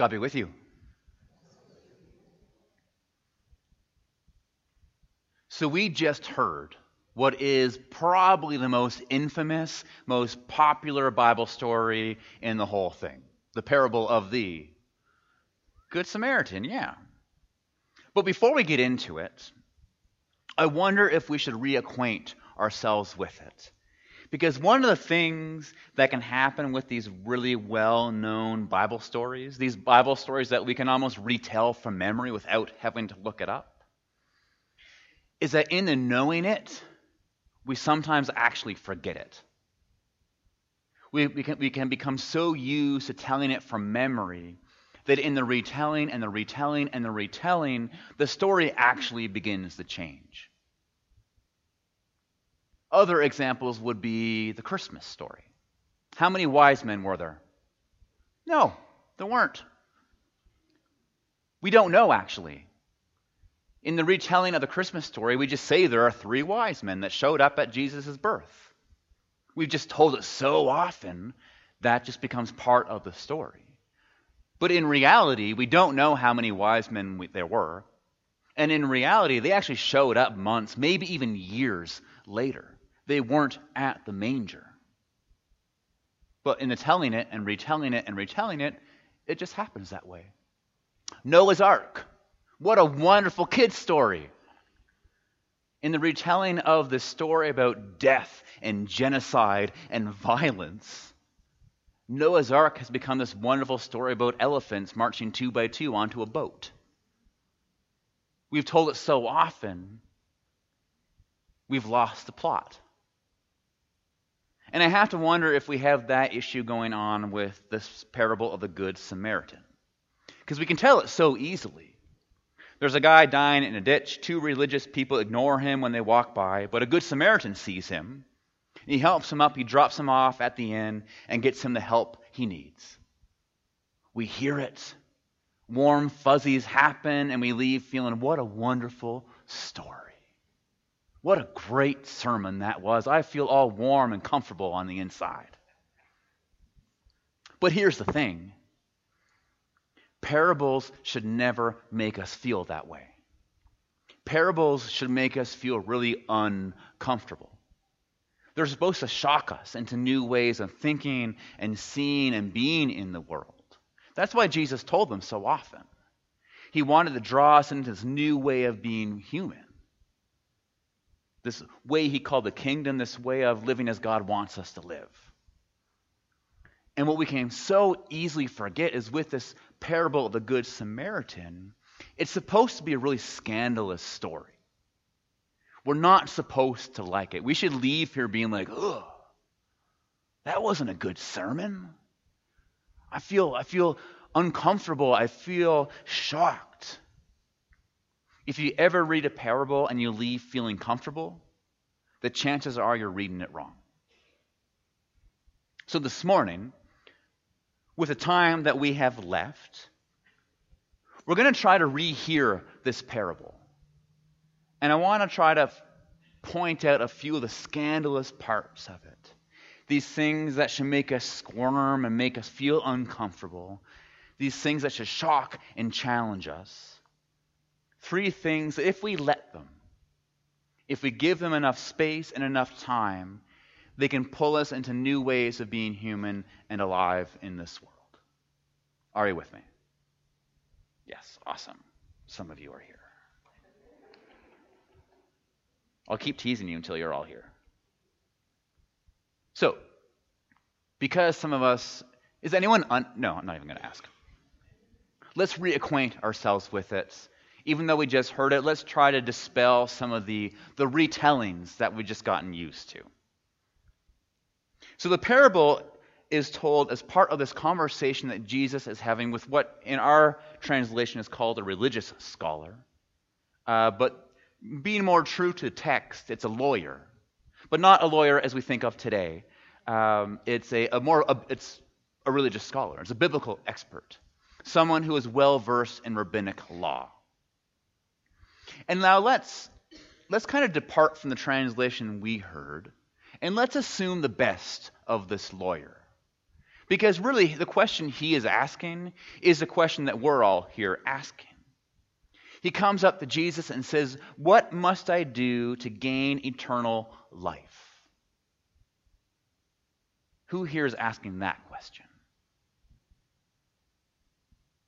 God be with you. So we just heard what is probably the most infamous, most popular Bible story in the whole thing the parable of the Good Samaritan, yeah. But before we get into it, I wonder if we should reacquaint ourselves with it. Because one of the things that can happen with these really well known Bible stories, these Bible stories that we can almost retell from memory without having to look it up, is that in the knowing it, we sometimes actually forget it. We, we, can, we can become so used to telling it from memory that in the retelling and the retelling and the retelling, the story actually begins to change. Other examples would be the Christmas story. How many wise men were there? No, there weren't. We don't know, actually. In the retelling of the Christmas story, we just say there are three wise men that showed up at Jesus' birth. We've just told it so often that just becomes part of the story. But in reality, we don't know how many wise men there were. And in reality, they actually showed up months, maybe even years later. They weren't at the manger. But in the telling it and retelling it and retelling it, it just happens that way. Noah's Ark. What a wonderful kid's story. In the retelling of the story about death and genocide and violence, Noah's Ark has become this wonderful story about elephants marching two by two onto a boat. We've told it so often, we've lost the plot. And I have to wonder if we have that issue going on with this parable of the Good Samaritan. Because we can tell it so easily. There's a guy dying in a ditch. Two religious people ignore him when they walk by, but a Good Samaritan sees him. He helps him up, he drops him off at the inn, and gets him the help he needs. We hear it. Warm fuzzies happen, and we leave feeling, what a wonderful story. What a great sermon that was. I feel all warm and comfortable on the inside. But here's the thing parables should never make us feel that way. Parables should make us feel really uncomfortable. They're supposed to shock us into new ways of thinking and seeing and being in the world. That's why Jesus told them so often. He wanted to draw us into this new way of being human this way he called the kingdom, this way of living as God wants us to live. And what we can so easily forget is with this parable of the Good Samaritan, it's supposed to be a really scandalous story. We're not supposed to like it. We should leave here being like, ugh, that wasn't a good sermon. I feel, I feel uncomfortable. I feel shocked. If you ever read a parable and you leave feeling comfortable, the chances are you're reading it wrong. So this morning, with the time that we have left, we're going to try to rehear this parable. And I want to try to point out a few of the scandalous parts of it. These things that should make us squirm and make us feel uncomfortable. These things that should shock and challenge us. Three things, if we let them, if we give them enough space and enough time, they can pull us into new ways of being human and alive in this world. Are you with me? Yes, awesome. Some of you are here. I'll keep teasing you until you're all here. So, because some of us, is anyone, un, no, I'm not even going to ask. Let's reacquaint ourselves with it even though we just heard it, let's try to dispel some of the, the retellings that we've just gotten used to. So the parable is told as part of this conversation that Jesus is having with what in our translation is called a religious scholar. Uh, but being more true to text, it's a lawyer. But not a lawyer as we think of today. Um, it's a, a more a, it's a religious scholar. It's a biblical expert, someone who is well versed in rabbinic law. And now let's let's kind of depart from the translation we heard and let's assume the best of this lawyer. Because really, the question he is asking is the question that we're all here asking. He comes up to Jesus and says, What must I do to gain eternal life? Who here is asking that question?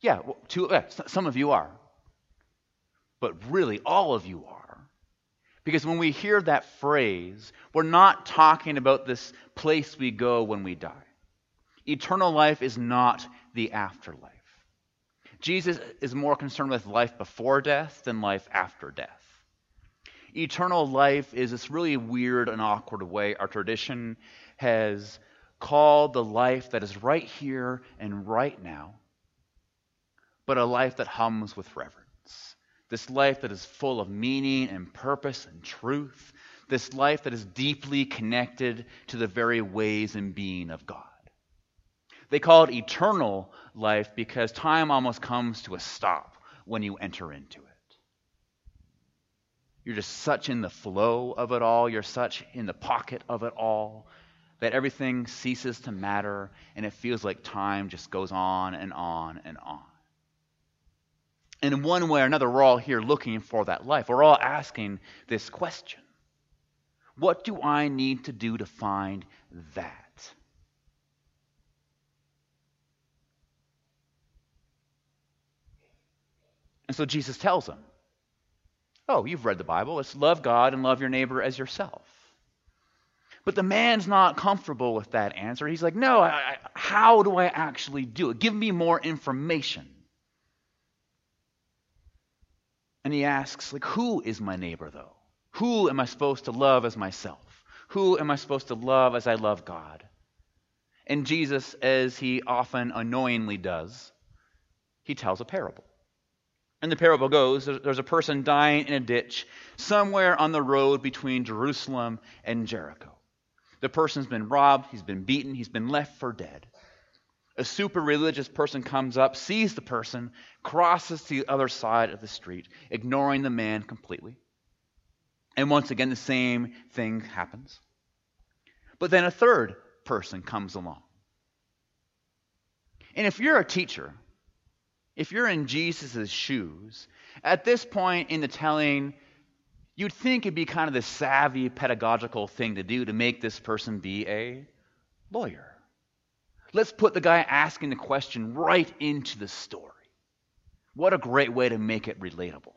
Yeah, well, two, yeah, some of you are. But really, all of you are. Because when we hear that phrase, we're not talking about this place we go when we die. Eternal life is not the afterlife. Jesus is more concerned with life before death than life after death. Eternal life is this really weird and awkward way our tradition has called the life that is right here and right now, but a life that hums with reverence. This life that is full of meaning and purpose and truth. This life that is deeply connected to the very ways and being of God. They call it eternal life because time almost comes to a stop when you enter into it. You're just such in the flow of it all, you're such in the pocket of it all that everything ceases to matter and it feels like time just goes on and on and on. In one way or another, we're all here looking for that life. We're all asking this question What do I need to do to find that? And so Jesus tells him, Oh, you've read the Bible. It's love God and love your neighbor as yourself. But the man's not comfortable with that answer. He's like, No, I, how do I actually do it? Give me more information. And he asks, like, who is my neighbor, though? Who am I supposed to love as myself? Who am I supposed to love as I love God? And Jesus, as he often annoyingly does, he tells a parable. And the parable goes there's a person dying in a ditch somewhere on the road between Jerusalem and Jericho. The person's been robbed, he's been beaten, he's been left for dead. A super religious person comes up, sees the person, crosses to the other side of the street, ignoring the man completely. And once again, the same thing happens. But then a third person comes along. And if you're a teacher, if you're in Jesus' shoes, at this point in the telling, you'd think it'd be kind of the savvy pedagogical thing to do to make this person be a lawyer. Let's put the guy asking the question right into the story. What a great way to make it relatable.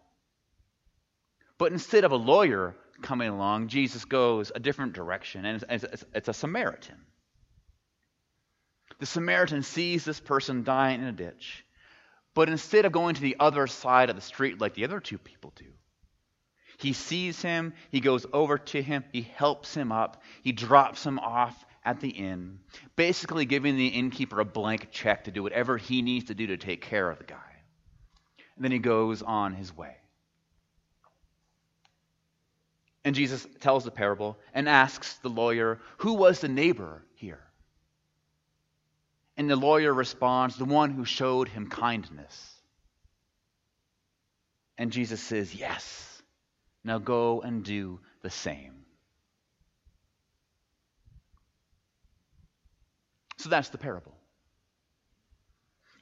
But instead of a lawyer coming along, Jesus goes a different direction, and it's, it's a Samaritan. The Samaritan sees this person dying in a ditch. But instead of going to the other side of the street like the other two people do, he sees him, he goes over to him, he helps him up, he drops him off at the inn, basically giving the innkeeper a blank check to do whatever he needs to do to take care of the guy. And then he goes on his way. And Jesus tells the parable and asks the lawyer, Who was the neighbor here? And the lawyer responds, The one who showed him kindness. And Jesus says, Yes. Now go and do the same. So that's the parable.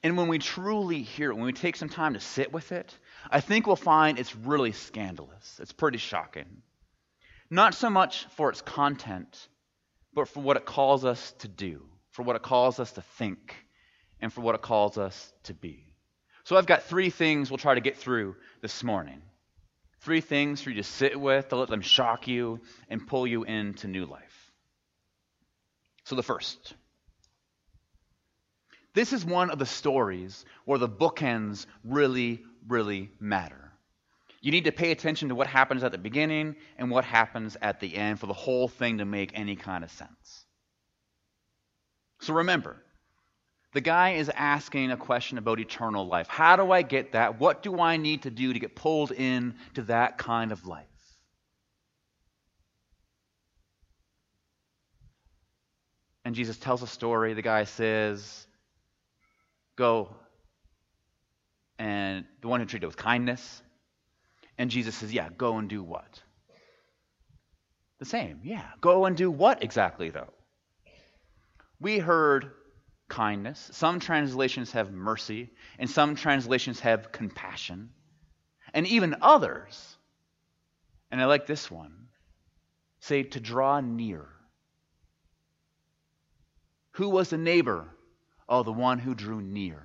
And when we truly hear it, when we take some time to sit with it, I think we'll find it's really scandalous. It's pretty shocking. Not so much for its content, but for what it calls us to do for what it calls us to think, and for what it calls us to be. So I've got three things we'll try to get through this morning. Three things for you to sit with, to let them shock you and pull you into new life. So the first. This is one of the stories where the bookends really, really matter. You need to pay attention to what happens at the beginning and what happens at the end for the whole thing to make any kind of sense. So remember, the guy is asking a question about eternal life. How do I get that? What do I need to do to get pulled in to that kind of life? And Jesus tells a story. The guy says, Go. And the one who treated with kindness. And Jesus says, Yeah, go and do what? The same. Yeah. Go and do what exactly, though? We heard kindness, some translations have mercy, and some translations have compassion, and even others, and I like this one, say to draw near. Who was the neighbor? Oh, the one who drew near.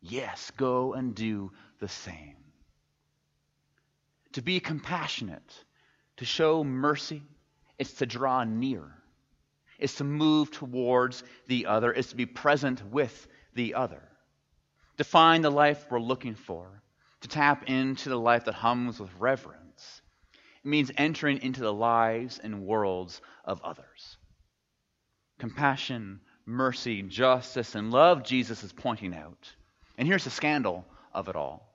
Yes, go and do the same. To be compassionate, to show mercy, is to draw near. is to move towards the other. is to be present with the other. To find the life we're looking for. To tap into the life that hums with reverence. It means entering into the lives and worlds of others. Compassion, mercy, justice, and love, Jesus is pointing out. And here's the scandal of it all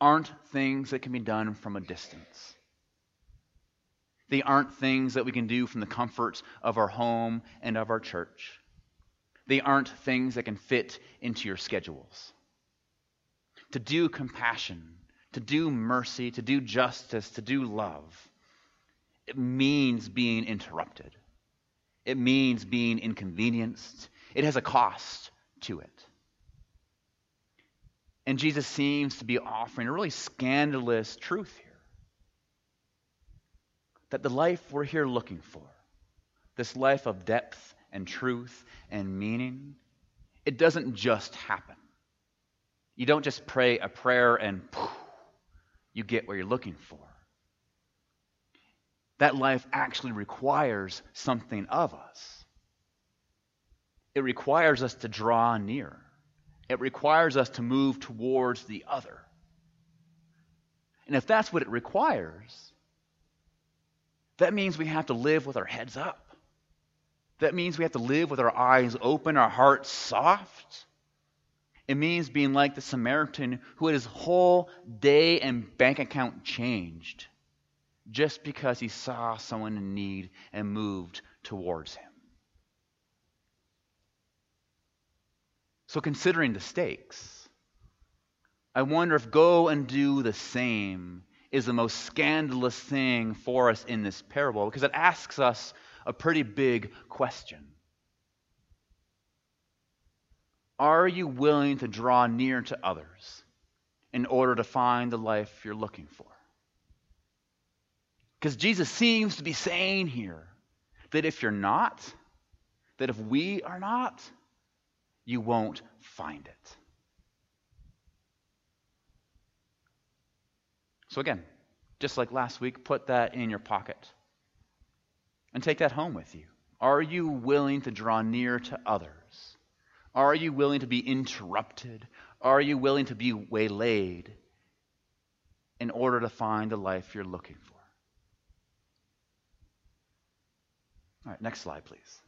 aren't things that can be done from a distance. They aren't things that we can do from the comforts of our home and of our church. They aren't things that can fit into your schedules. To do compassion, to do mercy, to do justice, to do love, it means being interrupted. It means being inconvenienced. It has a cost to it. And Jesus seems to be offering a really scandalous truth here that the life we're here looking for, this life of depth and truth and meaning, it doesn't just happen. You don't just pray a prayer and poof, you get what you're looking for. That life actually requires something of us. It requires us to draw near. It requires us to move towards the other. And if that's what it requires, that means we have to live with our heads up. That means we have to live with our eyes open, our hearts soft. It means being like the Samaritan who had his whole day and bank account changed just because he saw someone in need and moved towards him. So, considering the stakes, I wonder if go and do the same is the most scandalous thing for us in this parable because it asks us a pretty big question. Are you willing to draw near to others in order to find the life you're looking for? Because Jesus seems to be saying here that if you're not, that if we are not, you won't find it. So, again, just like last week, put that in your pocket and take that home with you. Are you willing to draw near to others? Are you willing to be interrupted? Are you willing to be waylaid in order to find the life you're looking for? All right, next slide, please.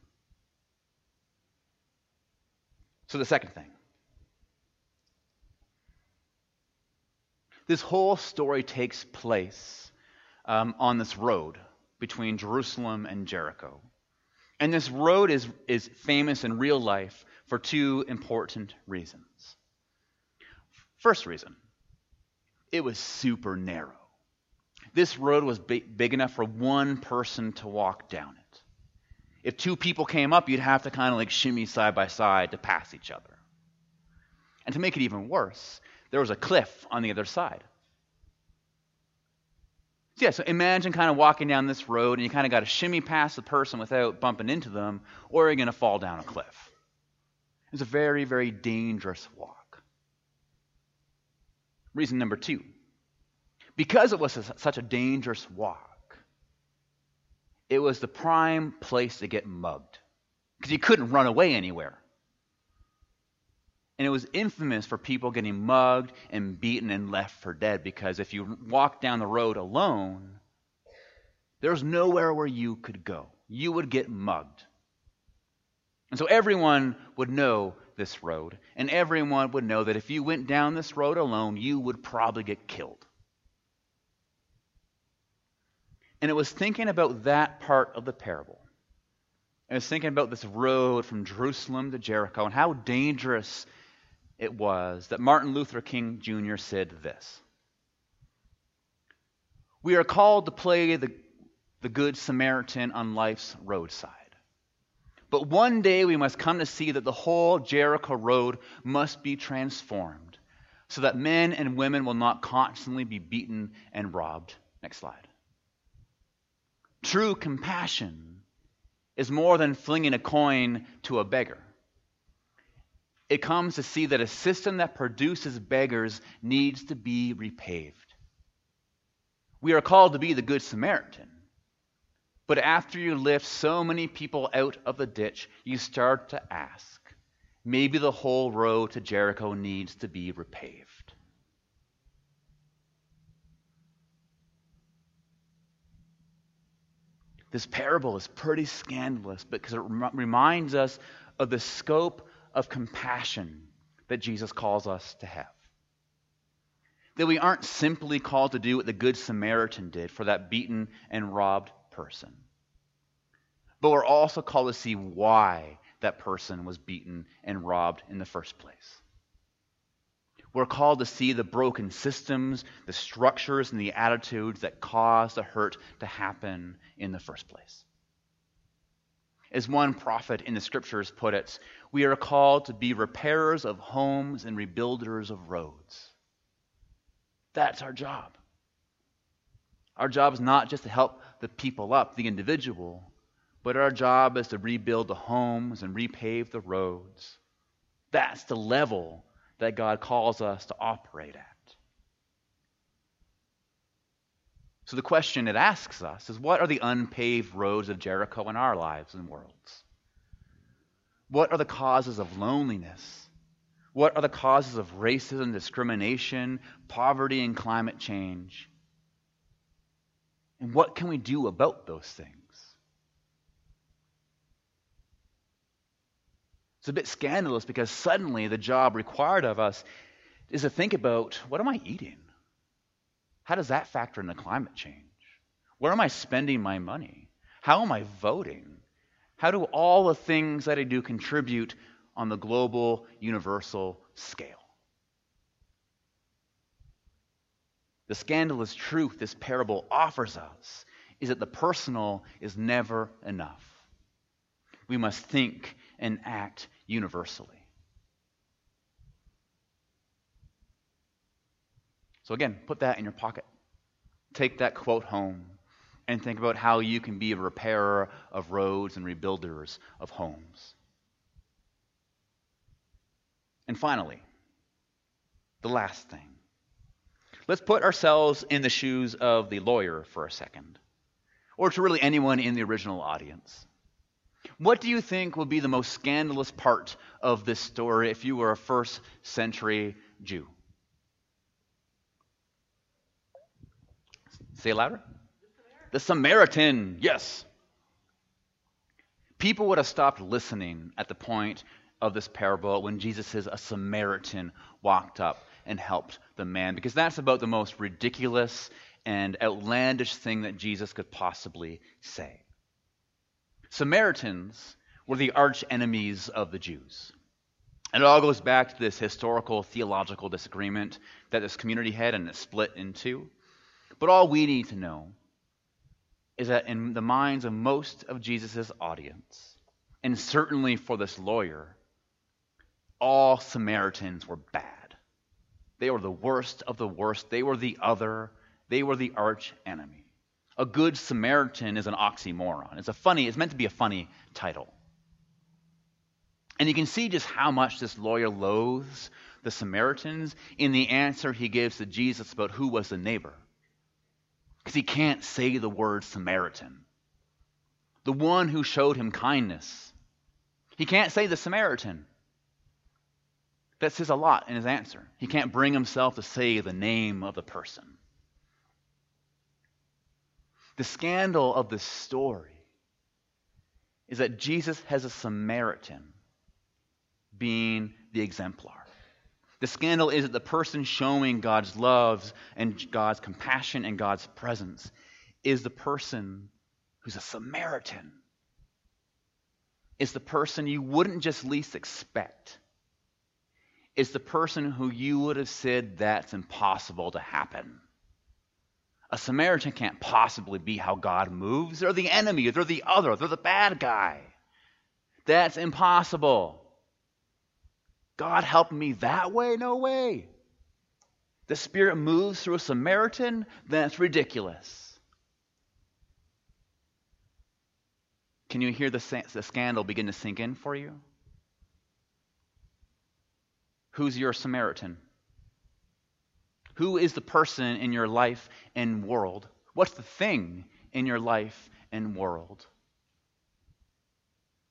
So, the second thing this whole story takes place um, on this road between Jerusalem and Jericho. And this road is, is famous in real life for two important reasons. First reason, it was super narrow. This road was big, big enough for one person to walk down it. If two people came up, you'd have to kind of like shimmy side by side to pass each other. And to make it even worse, there was a cliff on the other side. So yeah, so imagine kind of walking down this road and you kind of got to shimmy past the person without bumping into them, or you're going to fall down a cliff. It's a very, very dangerous walk. Reason number two because it was such a dangerous walk, it was the prime place to get mugged because you couldn't run away anywhere. And it was infamous for people getting mugged and beaten and left for dead because if you walked down the road alone, there was nowhere where you could go. You would get mugged. And so everyone would know this road, and everyone would know that if you went down this road alone, you would probably get killed. And it was thinking about that part of the parable. I was thinking about this road from Jerusalem to Jericho and how dangerous it was that Martin Luther King Jr. said this We are called to play the, the Good Samaritan on life's roadside. But one day we must come to see that the whole Jericho road must be transformed so that men and women will not constantly be beaten and robbed. Next slide. True compassion is more than flinging a coin to a beggar. It comes to see that a system that produces beggars needs to be repaved. We are called to be the Good Samaritan. But after you lift so many people out of the ditch, you start to ask maybe the whole road to Jericho needs to be repaved. This parable is pretty scandalous because it rem- reminds us of the scope of compassion that Jesus calls us to have. That we aren't simply called to do what the Good Samaritan did for that beaten and robbed person, but we're also called to see why that person was beaten and robbed in the first place. We're called to see the broken systems, the structures, and the attitudes that cause the hurt to happen in the first place. As one prophet in the scriptures put it, we are called to be repairers of homes and rebuilders of roads. That's our job. Our job is not just to help the people up, the individual, but our job is to rebuild the homes and repave the roads. That's the level that God calls us to operate at. So the question it asks us is what are the unpaved roads of Jericho in our lives and worlds? What are the causes of loneliness? What are the causes of racism, discrimination, poverty, and climate change? And what can we do about those things? It's a bit scandalous because suddenly the job required of us is to think about what am I eating? How does that factor into climate change? Where am I spending my money? How am I voting? How do all the things that I do contribute on the global, universal scale? The scandalous truth this parable offers us is that the personal is never enough. We must think and act universally. So, again, put that in your pocket. Take that quote home and think about how you can be a repairer of roads and rebuilders of homes. And finally, the last thing. Let's put ourselves in the shoes of the lawyer for a second, or to really anyone in the original audience. What do you think will be the most scandalous part of this story if you were a first century Jew? Say louder. The Samaritan, yes. People would have stopped listening at the point of this parable when Jesus says a Samaritan walked up and helped the man, because that's about the most ridiculous and outlandish thing that Jesus could possibly say. Samaritans were the arch enemies of the Jews. And it all goes back to this historical theological disagreement that this community had and it split into. But all we need to know is that in the minds of most of Jesus' audience, and certainly for this lawyer, all Samaritans were bad. They were the worst of the worst. They were the other. They were the arch enemy. A good Samaritan is an oxymoron. It's a funny, it's meant to be a funny title. And you can see just how much this lawyer loathes the Samaritans in the answer he gives to Jesus about who was the neighbor. Because he can't say the word Samaritan. The one who showed him kindness. He can't say the Samaritan. That says a lot in his answer. He can't bring himself to say the name of the person. The scandal of the story is that Jesus has a Samaritan being the exemplar. The scandal is that the person showing God's love and God's compassion and God's presence is the person who's a Samaritan. It's the person you wouldn't just least expect. It's the person who you would have said that's impossible to happen. A Samaritan can't possibly be how God moves. They're the enemy, they're the other, they're the bad guy. That's impossible. God help me that way? No way. The Spirit moves through a Samaritan? That's ridiculous. Can you hear the, the scandal begin to sink in for you? Who's your Samaritan? Who is the person in your life and world? What's the thing in your life and world?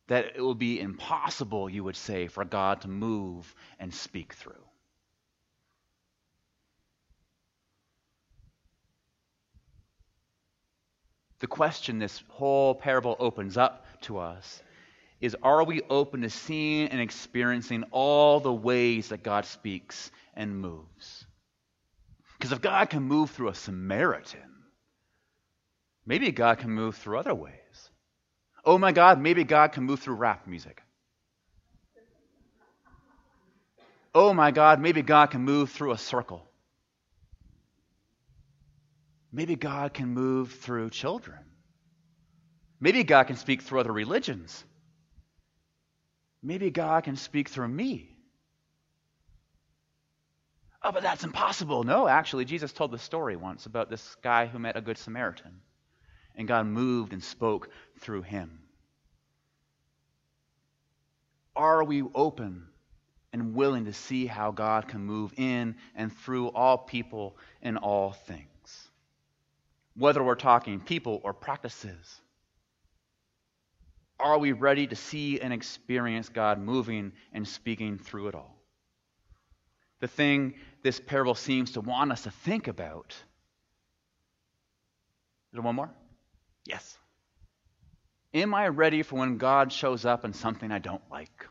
That it will be impossible, you would say, for God to move and speak through. The question this whole parable opens up to us is are we open to seeing and experiencing all the ways that God speaks and moves? Because if God can move through a Samaritan, maybe God can move through other ways. Oh my God, maybe God can move through rap music. Oh my God, maybe God can move through a circle. Maybe God can move through children. Maybe God can speak through other religions. Maybe God can speak through me. Oh, but that's impossible. No, actually, Jesus told the story once about this guy who met a good Samaritan, and God moved and spoke through him. Are we open and willing to see how God can move in and through all people and all things? Whether we're talking people or practices. Are we ready to see and experience God moving and speaking through it all? The thing this parable seems to want us to think about. Is there one more? Yes. Am I ready for when God shows up in something I don't like?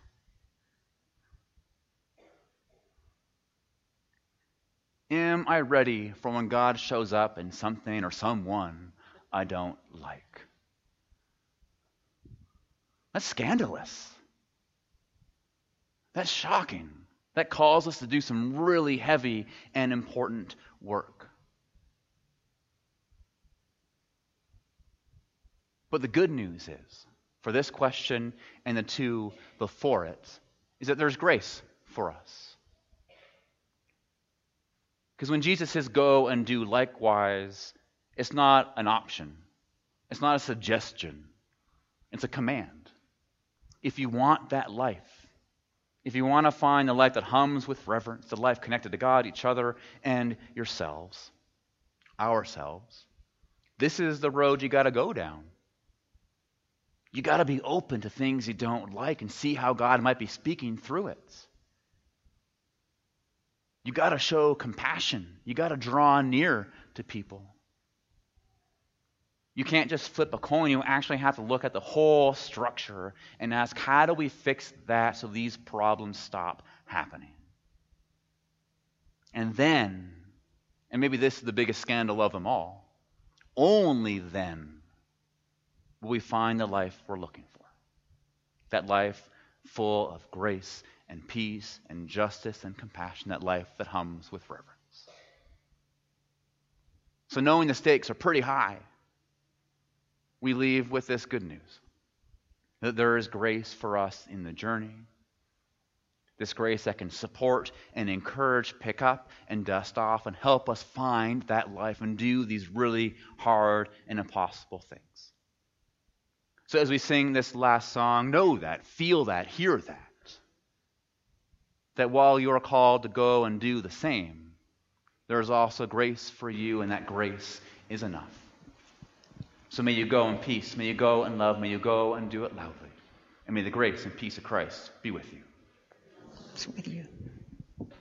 Am I ready for when God shows up in something or someone I don't like? That's scandalous. That's shocking. That calls us to do some really heavy and important work. But the good news is, for this question and the two before it, is that there's grace for us. Because when Jesus says go and do likewise, it's not an option, it's not a suggestion, it's a command. If you want that life, if you want to find the life that hums with reverence, the life connected to God, each other, and yourselves, ourselves, this is the road you got to go down. You got to be open to things you don't like and see how God might be speaking through it. You got to show compassion. You got to draw near to people. You can't just flip a coin. You actually have to look at the whole structure and ask, how do we fix that so these problems stop happening? And then, and maybe this is the biggest scandal of them all, only then will we find the life we're looking for. That life full of grace and peace and justice and compassion, that life that hums with reverence. So, knowing the stakes are pretty high we leave with this good news that there is grace for us in the journey. This grace that can support and encourage, pick up and dust off, and help us find that life and do these really hard and impossible things. So, as we sing this last song, know that, feel that, hear that. That while you are called to go and do the same, there is also grace for you, and that grace is enough. So may you go in peace. May you go in love. May you go and do it loudly. And may the grace and peace of Christ be with you. It's with you.